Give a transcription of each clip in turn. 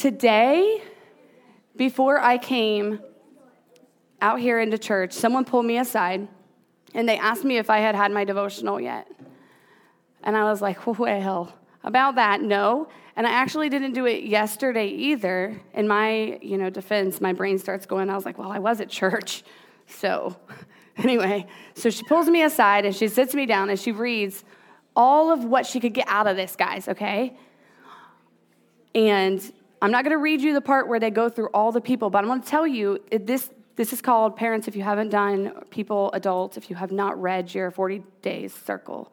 Today, before I came out here into church, someone pulled me aside and they asked me if I had had my devotional yet. And I was like, well, about that, no. And I actually didn't do it yesterday either. In my, you know, defense, my brain starts going, I was like, well, I was at church. So anyway, so she pulls me aside and she sits me down and she reads all of what she could get out of this, guys, okay? And I'm not going to read you the part where they go through all the people, but I'm going to tell you this this is called parents if you haven't done people adults if you have not read your 40 days circle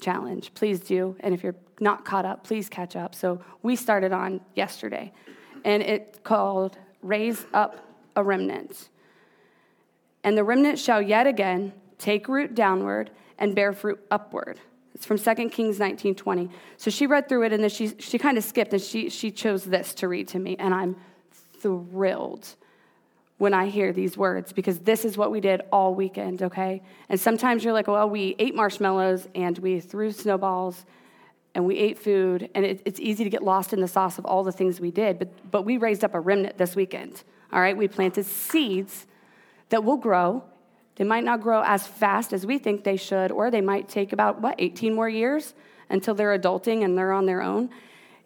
challenge. Please do and if you're not caught up please catch up. So we started on yesterday and it's called raise up a remnant. And the remnant shall yet again take root downward and bear fruit upward it's from 2 kings 19:20. so she read through it and then she, she kind of skipped and she, she chose this to read to me and i'm thrilled when I hear these words because this is what we did all weekend, okay? And sometimes you're like, well, we ate marshmallows and we threw snowballs and we ate food, and it, it's easy to get lost in the sauce of all the things we did, but, but we raised up a remnant this weekend, all right? We planted seeds that will grow. They might not grow as fast as we think they should, or they might take about, what, 18 more years until they're adulting and they're on their own.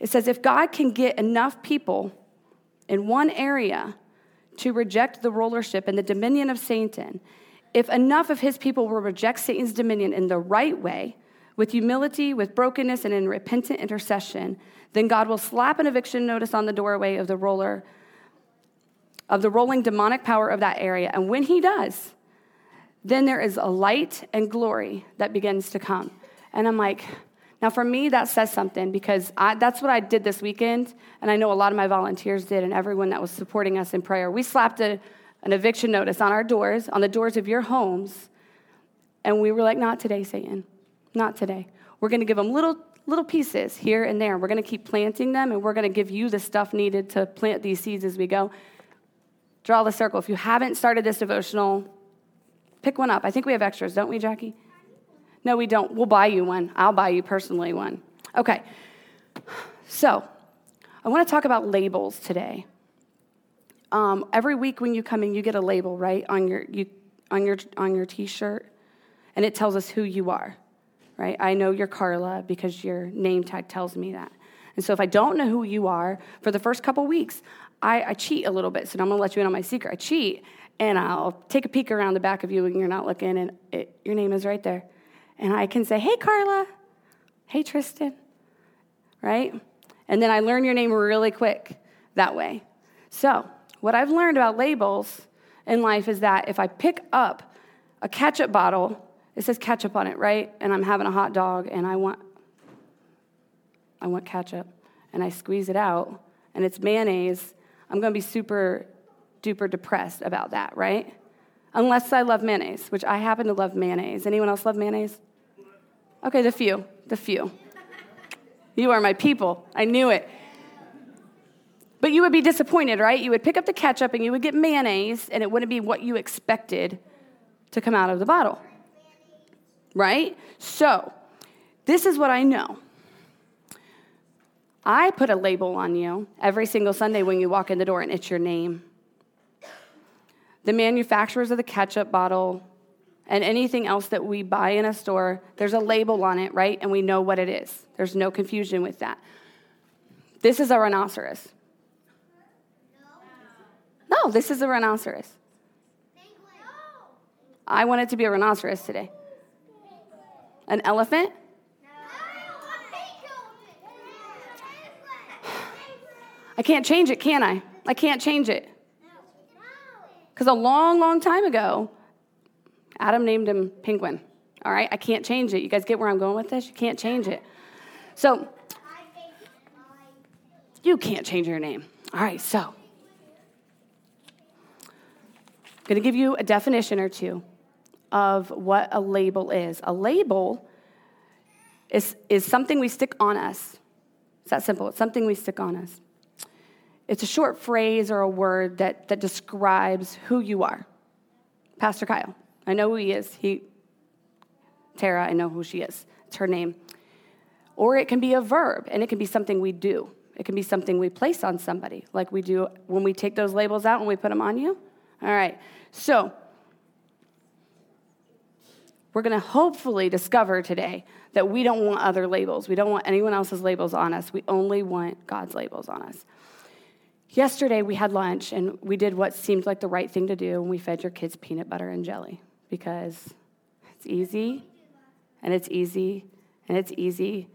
It says if God can get enough people in one area to reject the rulership and the dominion of Satan, if enough of his people will reject Satan's dominion in the right way, with humility, with brokenness, and in repentant intercession, then God will slap an eviction notice on the doorway of the roller, of the rolling demonic power of that area. And when he does, then there is a light and glory that begins to come. And I'm like, now, for me, that says something because I, that's what I did this weekend, and I know a lot of my volunteers did, and everyone that was supporting us in prayer. We slapped a, an eviction notice on our doors, on the doors of your homes, and we were like, Not today, Satan. Not today. We're going to give them little, little pieces here and there. We're going to keep planting them, and we're going to give you the stuff needed to plant these seeds as we go. Draw the circle. If you haven't started this devotional, pick one up. I think we have extras, don't we, Jackie? No, we don't. We'll buy you one. I'll buy you personally one. Okay. So, I want to talk about labels today. Um, every week when you come in, you get a label, right, on your, you, on your, on your t shirt, and it tells us who you are, right? I know you're Carla because your name tag tells me that. And so if I don't know who you are, for the first couple weeks, I, I cheat a little bit. So I'm going to let you in on my secret. I cheat, and I'll take a peek around the back of you when you're not looking, and it, your name is right there and I can say, hey, Carla. Hey, Tristan. Right? And then I learn your name really quick that way. So, what I've learned about labels in life is that if I pick up a ketchup bottle, it says ketchup on it, right? And I'm having a hot dog and I want I want ketchup and I squeeze it out and it's mayonnaise, I'm going to be super duper depressed about that, right? Unless I love mayonnaise, which I happen to love mayonnaise. Anyone else love mayonnaise? Okay, the few, the few. You are my people. I knew it. But you would be disappointed, right? You would pick up the ketchup and you would get mayonnaise, and it wouldn't be what you expected to come out of the bottle. Right? So, this is what I know. I put a label on you every single Sunday when you walk in the door, and it's your name. The manufacturers of the ketchup bottle and anything else that we buy in a store, there's a label on it, right? And we know what it is. There's no confusion with that. This is a rhinoceros. No, this is a rhinoceros. I want it to be a rhinoceros today. An elephant? I can't change it, can I? I can't change it. Because a long, long time ago, Adam named him Penguin. All right, I can't change it. You guys get where I'm going with this? You can't change it. So, you can't change your name. All right, so I'm going to give you a definition or two of what a label is. A label is, is something we stick on us. It's that simple. It's something we stick on us. It's a short phrase or a word that, that describes who you are. Pastor Kyle, I know who he is. He, Tara, I know who she is. It's her name. Or it can be a verb, and it can be something we do. It can be something we place on somebody, like we do when we take those labels out and we put them on you. All right. So, we're going to hopefully discover today that we don't want other labels. We don't want anyone else's labels on us. We only want God's labels on us. Yesterday, we had lunch and we did what seemed like the right thing to do, and we fed your kids peanut butter and jelly. Because it's easy and it's easy and it's easy.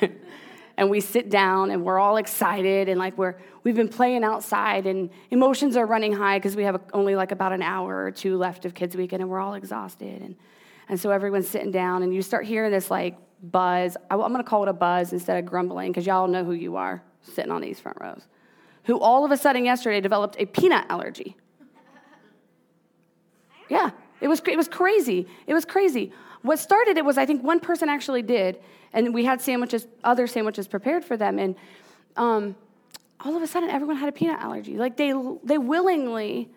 and we sit down and we're all excited and like we're we've been playing outside and emotions are running high because we have only like about an hour or two left of kids weekend and we're all exhausted and and so everyone's sitting down and you start hearing this like buzz. I'm going to call it a buzz instead of grumbling because y'all know who you are sitting on these front rows who all of a sudden yesterday developed a peanut allergy yeah it was, it was crazy it was crazy what started it was I think one person actually did, and we had sandwiches, other sandwiches prepared for them, and um, all of a sudden everyone had a peanut allergy. Like they they willingly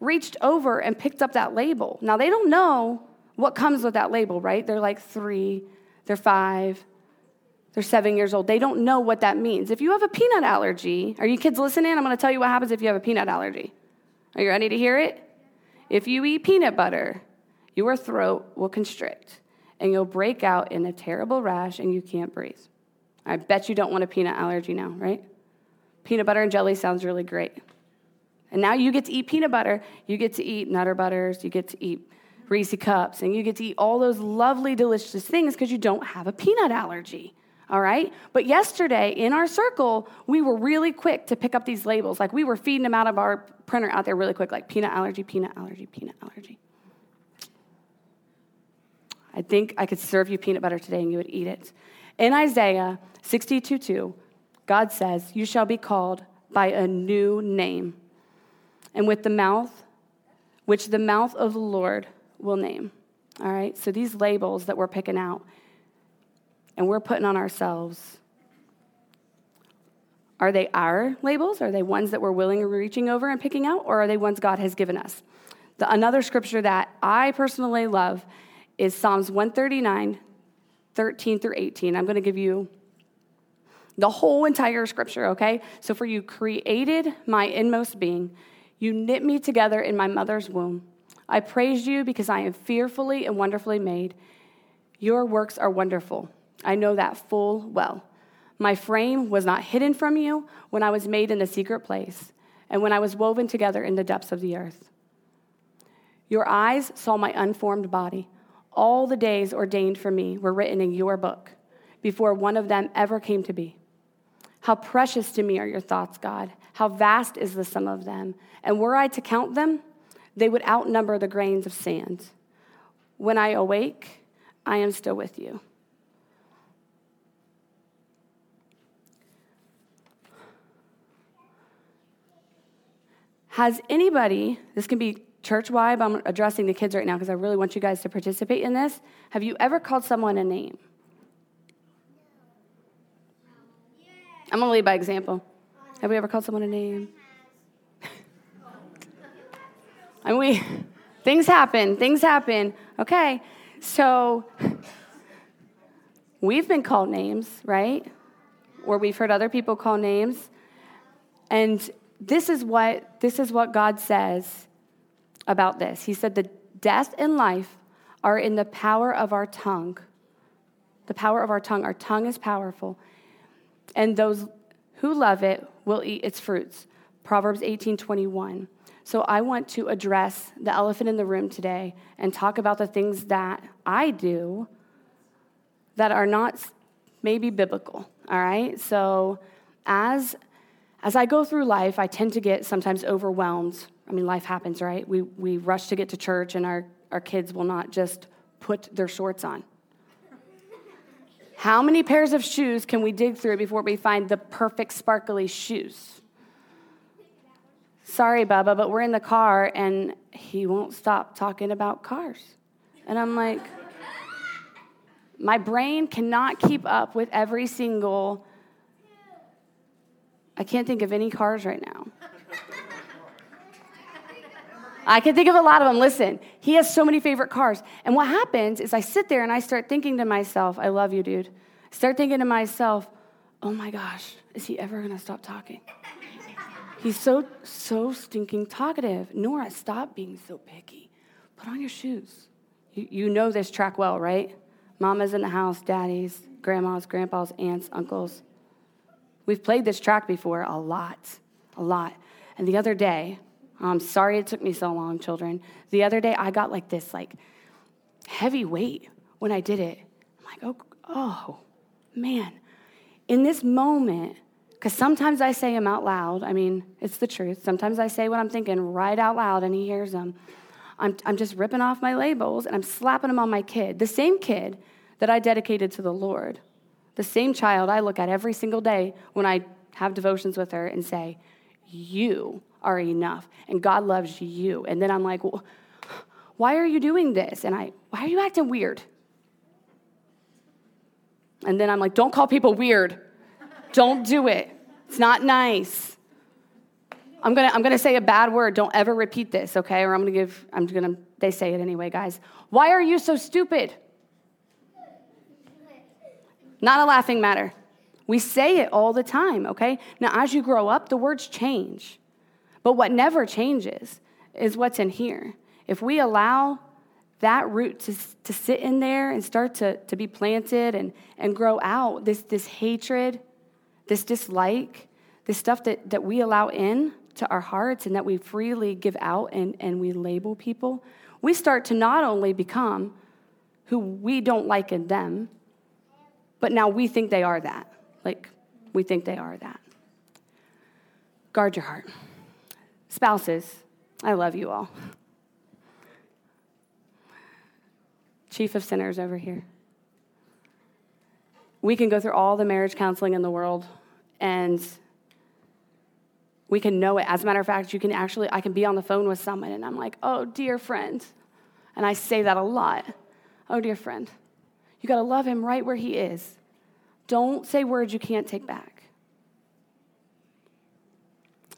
reached over and picked up that label. Now they don't know what comes with that label, right? They're like three, they're five, they're seven years old. They don't know what that means. If you have a peanut allergy, are you kids listening? I'm going to tell you what happens if you have a peanut allergy. Are you ready to hear it? If you eat peanut butter, your throat will constrict and you'll break out in a terrible rash and you can't breathe. I bet you don't want a peanut allergy now, right? Peanut butter and jelly sounds really great. And now you get to eat peanut butter, you get to eat Nutter Butters, you get to eat Reese cups, and you get to eat all those lovely, delicious things because you don't have a peanut allergy. All right? But yesterday in our circle, we were really quick to pick up these labels. Like we were feeding them out of our printer out there really quick, like peanut allergy, peanut allergy, peanut allergy. I think I could serve you peanut butter today and you would eat it. In Isaiah 62 2, God says, You shall be called by a new name, and with the mouth, which the mouth of the Lord will name. All right, so these labels that we're picking out and we're putting on ourselves, are they our labels? Are they ones that we're willing or reaching over and picking out? Or are they ones God has given us? The, another scripture that I personally love is Psalms 139, 13 through 18. I'm going to give you the whole entire scripture, okay? So, for you created my inmost being, you knit me together in my mother's womb. I praise you because I am fearfully and wonderfully made. Your works are wonderful. I know that full well. My frame was not hidden from you when I was made in the secret place and when I was woven together in the depths of the earth. Your eyes saw my unformed body. All the days ordained for me were written in your book before one of them ever came to be. How precious to me are your thoughts, God. How vast is the sum of them. And were I to count them, they would outnumber the grains of sand. When I awake, I am still with you. Has anybody, this can be church wide, I'm addressing the kids right now because I really want you guys to participate in this. Have you ever called someone a name? I'm going to lead by example. Have we ever called someone a name? and we, things happen, things happen. Okay, so we've been called names, right? Or we've heard other people call names. And this is what this is what God says about this. He said, The death and life are in the power of our tongue. The power of our tongue. Our tongue is powerful. And those who love it will eat its fruits. Proverbs 18 21. So I want to address the elephant in the room today and talk about the things that I do that are not maybe biblical. All right? So as as I go through life, I tend to get sometimes overwhelmed I mean, life happens, right? We, we rush to get to church, and our, our kids will not just put their shorts on. How many pairs of shoes can we dig through before we find the perfect sparkly shoes? Sorry, Bubba, but we're in the car and he won't stop talking about cars. And I'm like, my brain cannot keep up with every single. I can't think of any cars right now. I can think of a lot of them. Listen, he has so many favorite cars. And what happens is I sit there and I start thinking to myself, I love you, dude. Start thinking to myself, oh my gosh, is he ever going to stop talking? He's so, so stinking talkative. Nora, stop being so picky. Put on your shoes. You, you know this track well, right? Mama's in the house, daddy's, grandma's, grandpa's, aunts, uncles. We've played this track before a lot, a lot. And the other day, I'm sorry it took me so long, children. The other day, I got like this, like, heavy weight when I did it. I'm like, oh, oh man. In this moment, because sometimes I say them out loud. I mean, it's the truth. Sometimes I say what I'm thinking right out loud and he hears them. I'm, I'm just ripping off my labels and I'm slapping them on my kid. The same kid that I dedicated to the Lord. The same child I look at every single day when I have devotions with her and say, You are enough and God loves you. And then I'm like, well, Why are you doing this? And I, Why are you acting weird? And then I'm like, Don't call people weird. Don't do it. It's not nice. I'm gonna, I'm gonna say a bad word. Don't ever repeat this, okay? Or I'm gonna give, I'm gonna, they say it anyway, guys. Why are you so stupid? Not a laughing matter. We say it all the time, okay? Now, as you grow up, the words change. But what never changes is what's in here. If we allow that root to, to sit in there and start to, to be planted and, and grow out, this, this hatred, this dislike, this stuff that, that we allow in to our hearts and that we freely give out and, and we label people, we start to not only become who we don't like in them, but now we think they are that. Like, we think they are that. Guard your heart. Spouses, I love you all. Chief of sinners over here. We can go through all the marriage counseling in the world and we can know it. As a matter of fact, you can actually, I can be on the phone with someone and I'm like, oh, dear friend. And I say that a lot. Oh, dear friend. You got to love him right where he is. Don't say words you can't take back.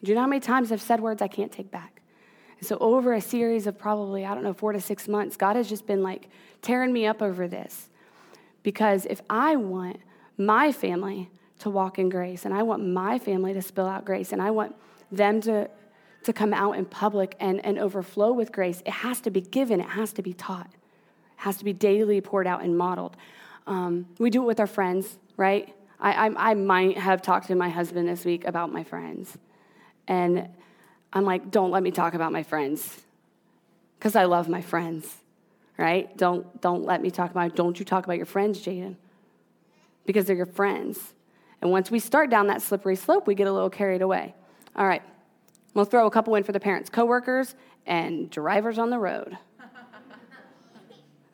Do you know how many times I've said words I can't take back? And so, over a series of probably, I don't know, four to six months, God has just been like tearing me up over this. Because if I want my family to walk in grace, and I want my family to spill out grace, and I want them to, to come out in public and, and overflow with grace, it has to be given, it has to be taught, has to be daily poured out and modeled. Um, we do it with our friends, right? I, I, I might have talked to my husband this week about my friends. And I'm like, don't let me talk about my friends because I love my friends, right? Don't, don't let me talk about, don't you talk about your friends, Jaden, because they're your friends. And once we start down that slippery slope, we get a little carried away. All right, we'll throw a couple in for the parents, coworkers, and drivers on the road.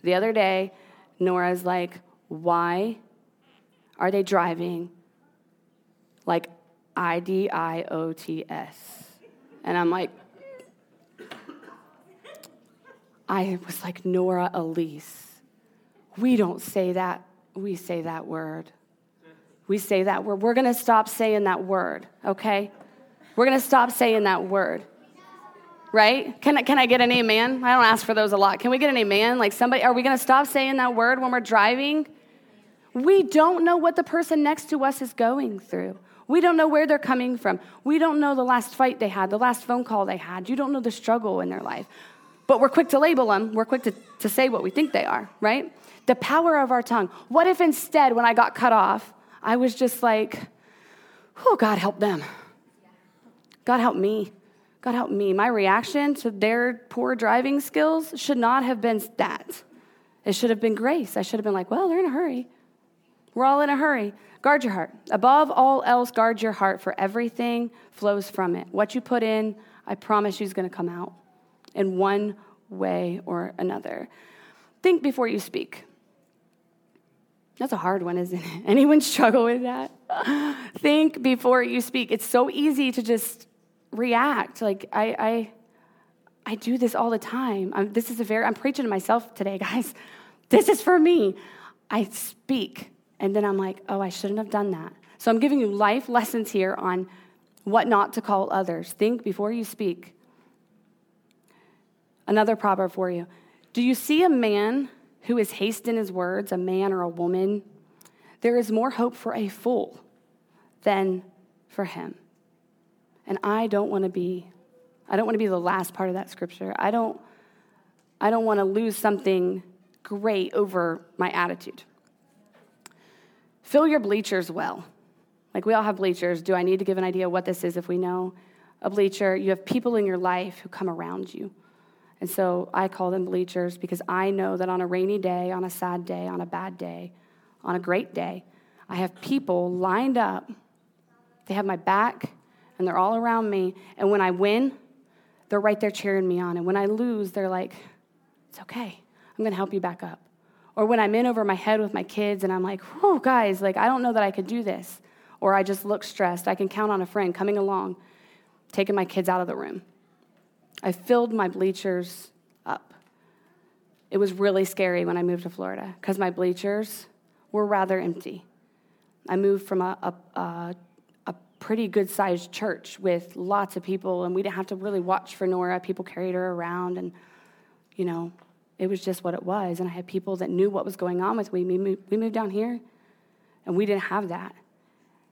The other day, Nora's like, why are they driving like I D I O T S? And I'm like, I was like, Nora Elise. We don't say that. We say that word we say that word. We're going to stop saying that word, okay? We're going to stop saying that word. Right? Can I, can I get an amen? I don't ask for those a lot. Can we get an amen? Like somebody, are we going to stop saying that word when we're driving? We don't know what the person next to us is going through. We don't know where they're coming from. We don't know the last fight they had, the last phone call they had. You don't know the struggle in their life. But we're quick to label them. We're quick to, to say what we think they are, right? The power of our tongue. What if instead, when I got cut off, I was just like, oh, God help them. God help me. God help me. My reaction to their poor driving skills should not have been that. It should have been grace. I should have been like, well, they're in a hurry. We're all in a hurry. Guard your heart. Above all else, guard your heart, for everything flows from it. What you put in, I promise you, is going to come out in one way or another. Think before you speak. That's a hard one, isn't it? Anyone struggle with that? Think before you speak. It's so easy to just react. Like I, I, I do this all the time. I'm, this is a very. I'm preaching to myself today, guys. This is for me. I speak, and then I'm like, oh, I shouldn't have done that. So I'm giving you life lessons here on what not to call others. Think before you speak. Another proverb for you. Do you see a man who is hasty in his words, a man or a woman, there is more hope for a fool than for him. And I don't want to be I don't want to be the last part of that scripture. I don't I don't want to lose something great over my attitude. Fill your bleachers well. Like we all have bleachers. Do I need to give an idea what this is if we know a bleacher? You have people in your life who come around you. And so I call them bleachers because I know that on a rainy day, on a sad day, on a bad day, on a great day, I have people lined up. They have my back and they're all around me. And when I win, they're right there cheering me on. And when I lose, they're like, it's okay. I'm going to help you back up. Or when I'm in over my head with my kids and I'm like, whoa, guys, like, I don't know that I could do this. Or I just look stressed. I can count on a friend coming along, taking my kids out of the room. I filled my bleachers up. It was really scary when I moved to Florida because my bleachers were rather empty. I moved from a, a, a, a pretty good sized church with lots of people, and we didn't have to really watch for Nora. People carried her around, and, you know, it was just what it was. And I had people that knew what was going on with me. We moved, we moved down here, and we didn't have that.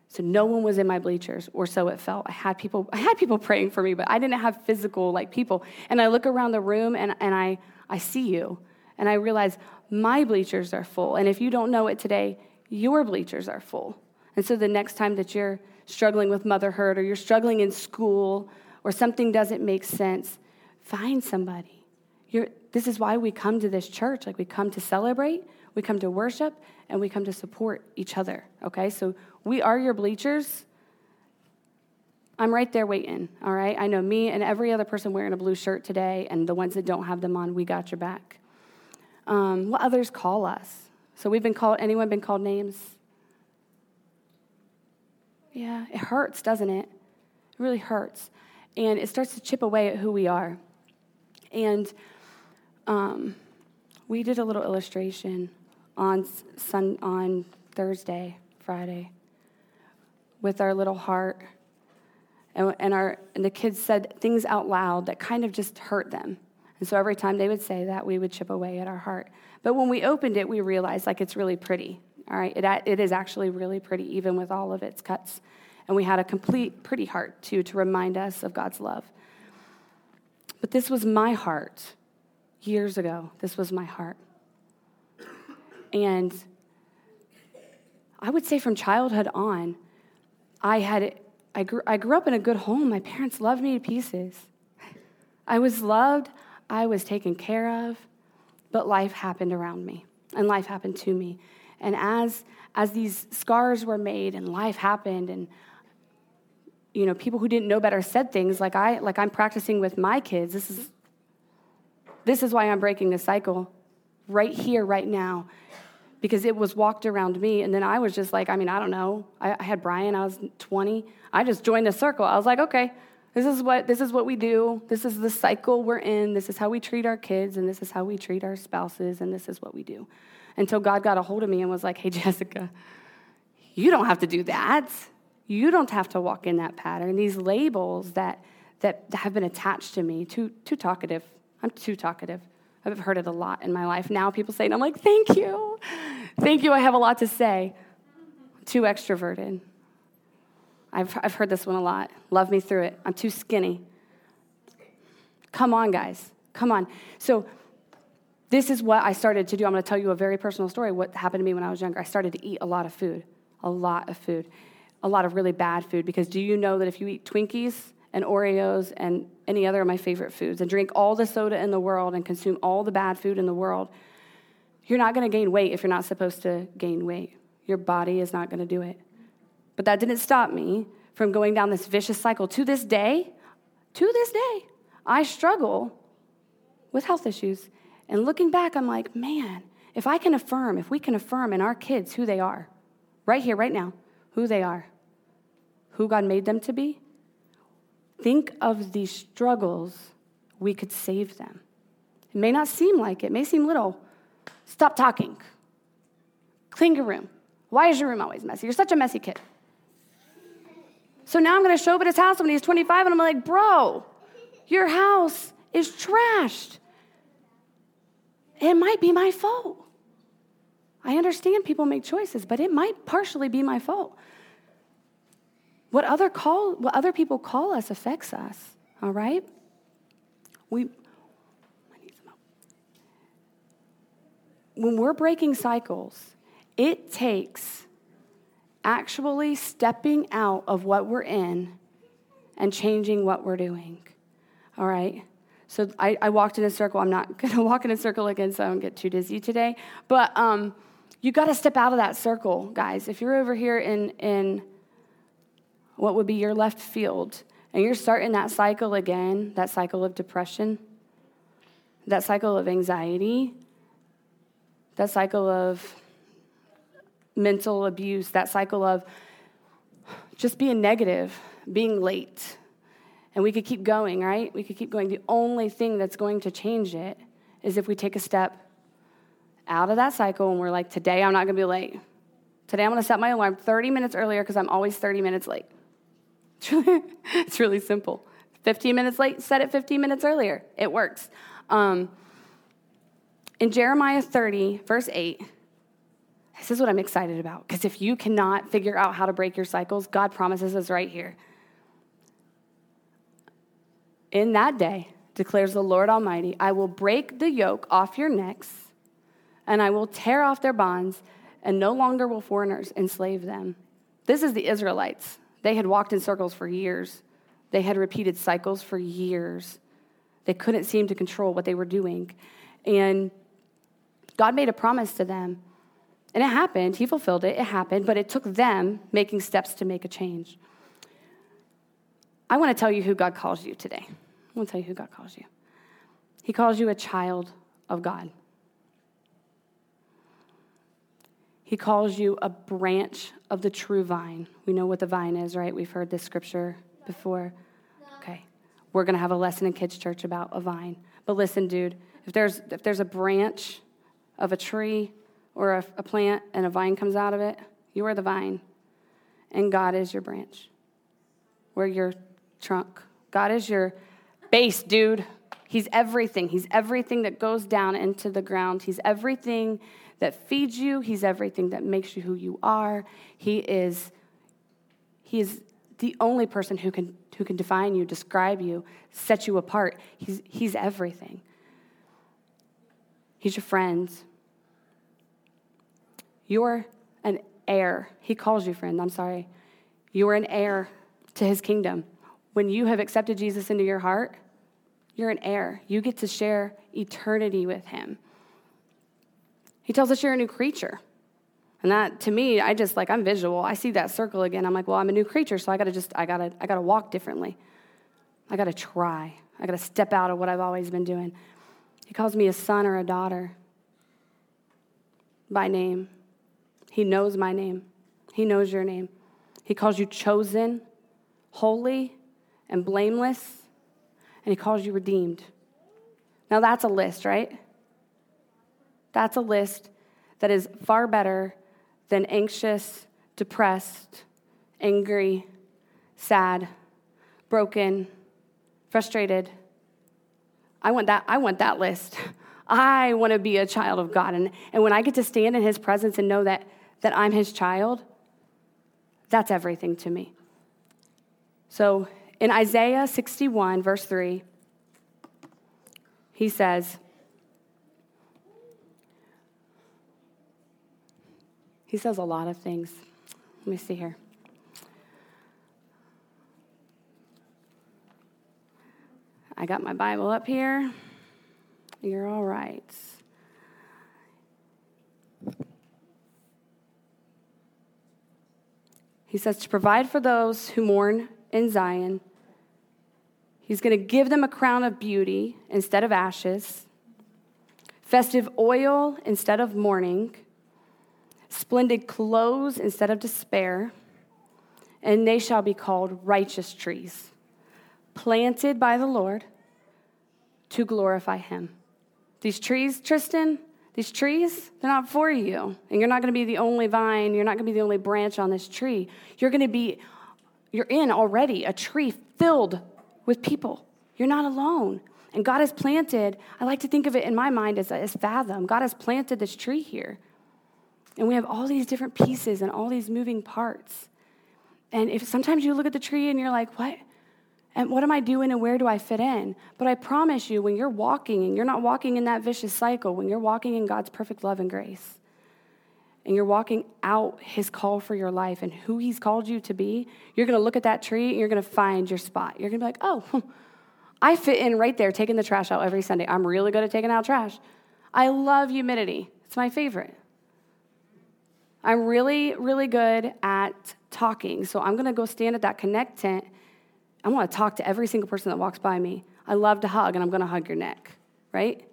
So no one was in my bleachers, or so it felt. I had people, I had people praying for me, but I didn't have physical like people. And I look around the room and, and I, I see you, and I realize my bleachers are full. And if you don't know it today, your bleachers are full. And so the next time that you're struggling with motherhood or you're struggling in school or something doesn't make sense, find somebody. You're, this is why we come to this church. Like we come to celebrate, we come to worship, and we come to support each other. Okay? So we are your bleachers. I'm right there waiting, all right? I know me and every other person wearing a blue shirt today, and the ones that don't have them on, we got your back. Um, what others call us? So we've been called, anyone been called names? Yeah, it hurts, doesn't it? It really hurts. And it starts to chip away at who we are. And um, we did a little illustration on, sun, on Thursday, Friday with our little heart. And, and, our, and the kids said things out loud that kind of just hurt them. And so every time they would say that, we would chip away at our heart. But when we opened it, we realized like it's really pretty. All right, it, it is actually really pretty, even with all of its cuts. And we had a complete pretty heart, too, to remind us of God's love. But this was my heart years ago. This was my heart. And I would say from childhood on, I had I grew, I grew up in a good home. My parents loved me to pieces. I was loved, I was taken care of, but life happened around me and life happened to me. And as as these scars were made and life happened and you know, people who didn't know better said things like I like I'm practicing with my kids. This is this is why I'm breaking the cycle right here right now because it was walked around me. And then I was just like, I mean, I don't know. I, I had Brian, I was 20. I just joined the circle. I was like, okay, this is what this is what we do. This is the cycle we're in. This is how we treat our kids, and this is how we treat our spouses, and this is what we do. Until God got a hold of me and was like, hey, Jessica, you don't have to do that. You don't have to walk in that pattern. These labels that that have been attached to me, too too talkative. I'm too talkative. I've heard it a lot in my life. Now people say it, I'm like, thank you. Thank you. I have a lot to say. Too extroverted. I've, I've heard this one a lot. Love me through it. I'm too skinny. Come on, guys. Come on. So, this is what I started to do. I'm going to tell you a very personal story. What happened to me when I was younger? I started to eat a lot of food, a lot of food, a lot of really bad food. Because do you know that if you eat Twinkies and Oreos and any other of my favorite foods and drink all the soda in the world and consume all the bad food in the world, you're not going to gain weight if you're not supposed to gain weight. Your body is not going to do it. But that didn't stop me from going down this vicious cycle. To this day, to this day, I struggle with health issues. And looking back, I'm like, man, if I can affirm, if we can affirm in our kids who they are, right here, right now, who they are, who God made them to be, think of the struggles, we could save them. It may not seem like it, it may seem little. Stop talking. Clean your room. Why is your room always messy? You're such a messy kid. So now I'm going to show up at his house when he's 25, and I'm like, bro, your house is trashed. It might be my fault. I understand people make choices, but it might partially be my fault. what other call what other people call us affects us, all right? We when we're breaking cycles, it takes actually stepping out of what we're in and changing what we're doing. All right? So I, I walked in a circle. I'm not going to walk in a circle again so I don't get too dizzy today. But um, you got to step out of that circle, guys. If you're over here in, in what would be your left field and you're starting that cycle again, that cycle of depression, that cycle of anxiety, that cycle of mental abuse, that cycle of just being negative, being late. And we could keep going, right? We could keep going. The only thing that's going to change it is if we take a step out of that cycle and we're like, today I'm not going to be late. Today I'm going to set my alarm 30 minutes earlier because I'm always 30 minutes late. It's really, it's really simple. 15 minutes late, set it 15 minutes earlier. It works. Um, in Jeremiah 30, verse 8, this is what I'm excited about. Because if you cannot figure out how to break your cycles, God promises us right here. In that day, declares the Lord Almighty, I will break the yoke off your necks, and I will tear off their bonds, and no longer will foreigners enslave them. This is the Israelites. They had walked in circles for years, they had repeated cycles for years. They couldn't seem to control what they were doing. And God made a promise to them. And it happened. He fulfilled it. It happened. But it took them making steps to make a change. I want to tell you who God calls you today. I want to tell you who God calls you. He calls you a child of God. He calls you a branch of the true vine. We know what the vine is, right? We've heard this scripture before. Okay. We're going to have a lesson in kids' church about a vine. But listen, dude, if there's, if there's a branch of a tree or a, a plant and a vine comes out of it, you are the vine, and God is your branch. We're your trunk. God is your base, dude. He's everything. He's everything that goes down into the ground. He's everything that feeds you. He's everything that makes you who you are. He is he is the only person who can who can define you, describe you, set you apart. He's he's everything. He's your friend. You're an heir. He calls you friend, I'm sorry. You're an heir to his kingdom. When you have accepted Jesus into your heart, you're an heir. You get to share eternity with him. He tells us you're a new creature. And that to me, I just like I'm visual. I see that circle again. I'm like, well, I'm a new creature, so I gotta just I gotta I gotta walk differently. I gotta try. I gotta step out of what I've always been doing. He calls me a son or a daughter by name. He knows my name, He knows your name. He calls you chosen, holy, and blameless, and He calls you redeemed. Now, that's a list, right? That's a list that is far better than anxious, depressed, angry, sad, broken, frustrated, I want that, I want that list. I want to be a child of God. And, and when I get to stand in his presence and know that, that I'm his child, that's everything to me. So in Isaiah 61, verse 3, he says, he says a lot of things. Let me see here. I got my Bible up here. You're all right. He says to provide for those who mourn in Zion. He's going to give them a crown of beauty instead of ashes, festive oil instead of mourning, splendid clothes instead of despair, and they shall be called righteous trees planted by the Lord to glorify Him. These trees, Tristan, these trees, they're not for you. And you're not going to be the only vine, you're not going to be the only branch on this tree. You're going to be, you're in already a tree filled with people. You're not alone. And God has planted, I like to think of it in my mind as, as fathom. God has planted this tree here. And we have all these different pieces and all these moving parts. And if sometimes you look at the tree and you're like, what? And what am I doing and where do I fit in? But I promise you, when you're walking and you're not walking in that vicious cycle, when you're walking in God's perfect love and grace, and you're walking out his call for your life and who he's called you to be, you're going to look at that tree and you're going to find your spot. You're going to be like, oh, hmm, I fit in right there taking the trash out every Sunday. I'm really good at taking out trash. I love humidity, it's my favorite. I'm really, really good at talking. So I'm going to go stand at that connect tent. I want to talk to every single person that walks by me. I love to hug, and I'm going to hug your neck, right?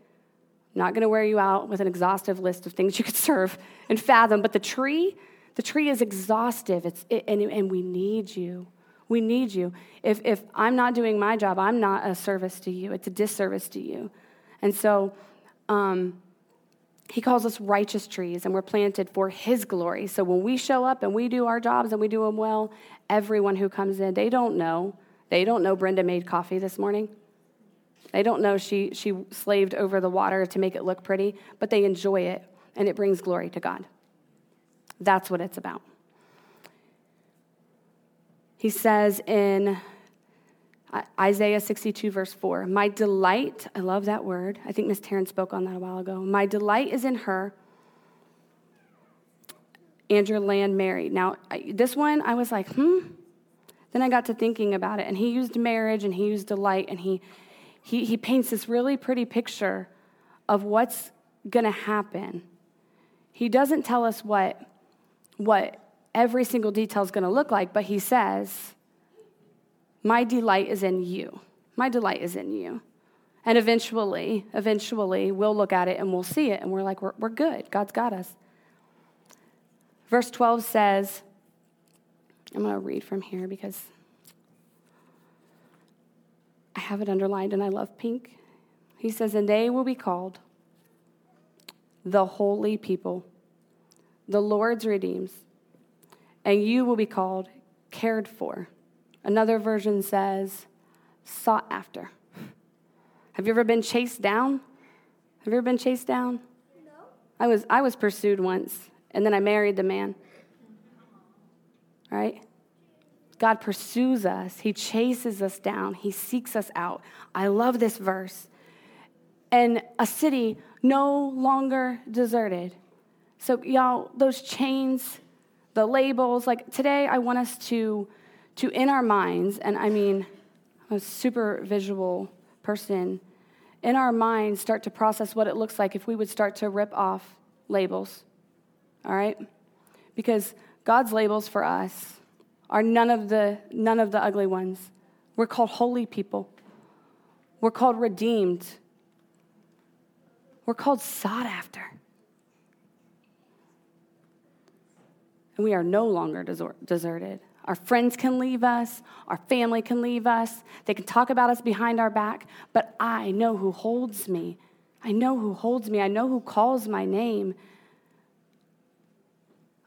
Not going to wear you out with an exhaustive list of things you could serve and fathom. But the tree, the tree is exhaustive, it's, it, and, and we need you. We need you. If, if I'm not doing my job, I'm not a service to you. It's a disservice to you. And so um, he calls us righteous trees, and we're planted for his glory. So when we show up and we do our jobs and we do them well, everyone who comes in, they don't know. They don't know Brenda made coffee this morning. They don't know she, she slaved over the water to make it look pretty, but they enjoy it, and it brings glory to God. That's what it's about. He says in Isaiah 62, verse 4, My delight, I love that word. I think Miss Taryn spoke on that a while ago. My delight is in her. and your Land married. Now, this one, I was like, hmm. Then I got to thinking about it, and he used marriage and he used delight, and he, he, he paints this really pretty picture of what's going to happen. He doesn't tell us what, what every single detail is going to look like, but he says, My delight is in you. My delight is in you. And eventually, eventually, we'll look at it and we'll see it and we're like, we're, we're good. God's got us. Verse 12 says, I'm going to read from here because I have it underlined and I love pink. He says, And they will be called the holy people, the Lord's redeems, and you will be called cared for. Another version says, sought after. Have you ever been chased down? Have you ever been chased down? No. I was, I was pursued once, and then I married the man. Right? God pursues us, He chases us down, He seeks us out. I love this verse. And a city no longer deserted. So, y'all, those chains, the labels, like today, I want us to, to in our minds, and I mean, I'm a super visual person, in our minds, start to process what it looks like if we would start to rip off labels. All right? Because God's labels for us are none of the none of the ugly ones. We're called holy people. We're called redeemed. We're called sought after. And we are no longer deserted. Our friends can leave us, our family can leave us, they can talk about us behind our back, but I know who holds me. I know who holds me. I know who calls my name.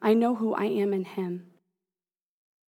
I know who I am in Him.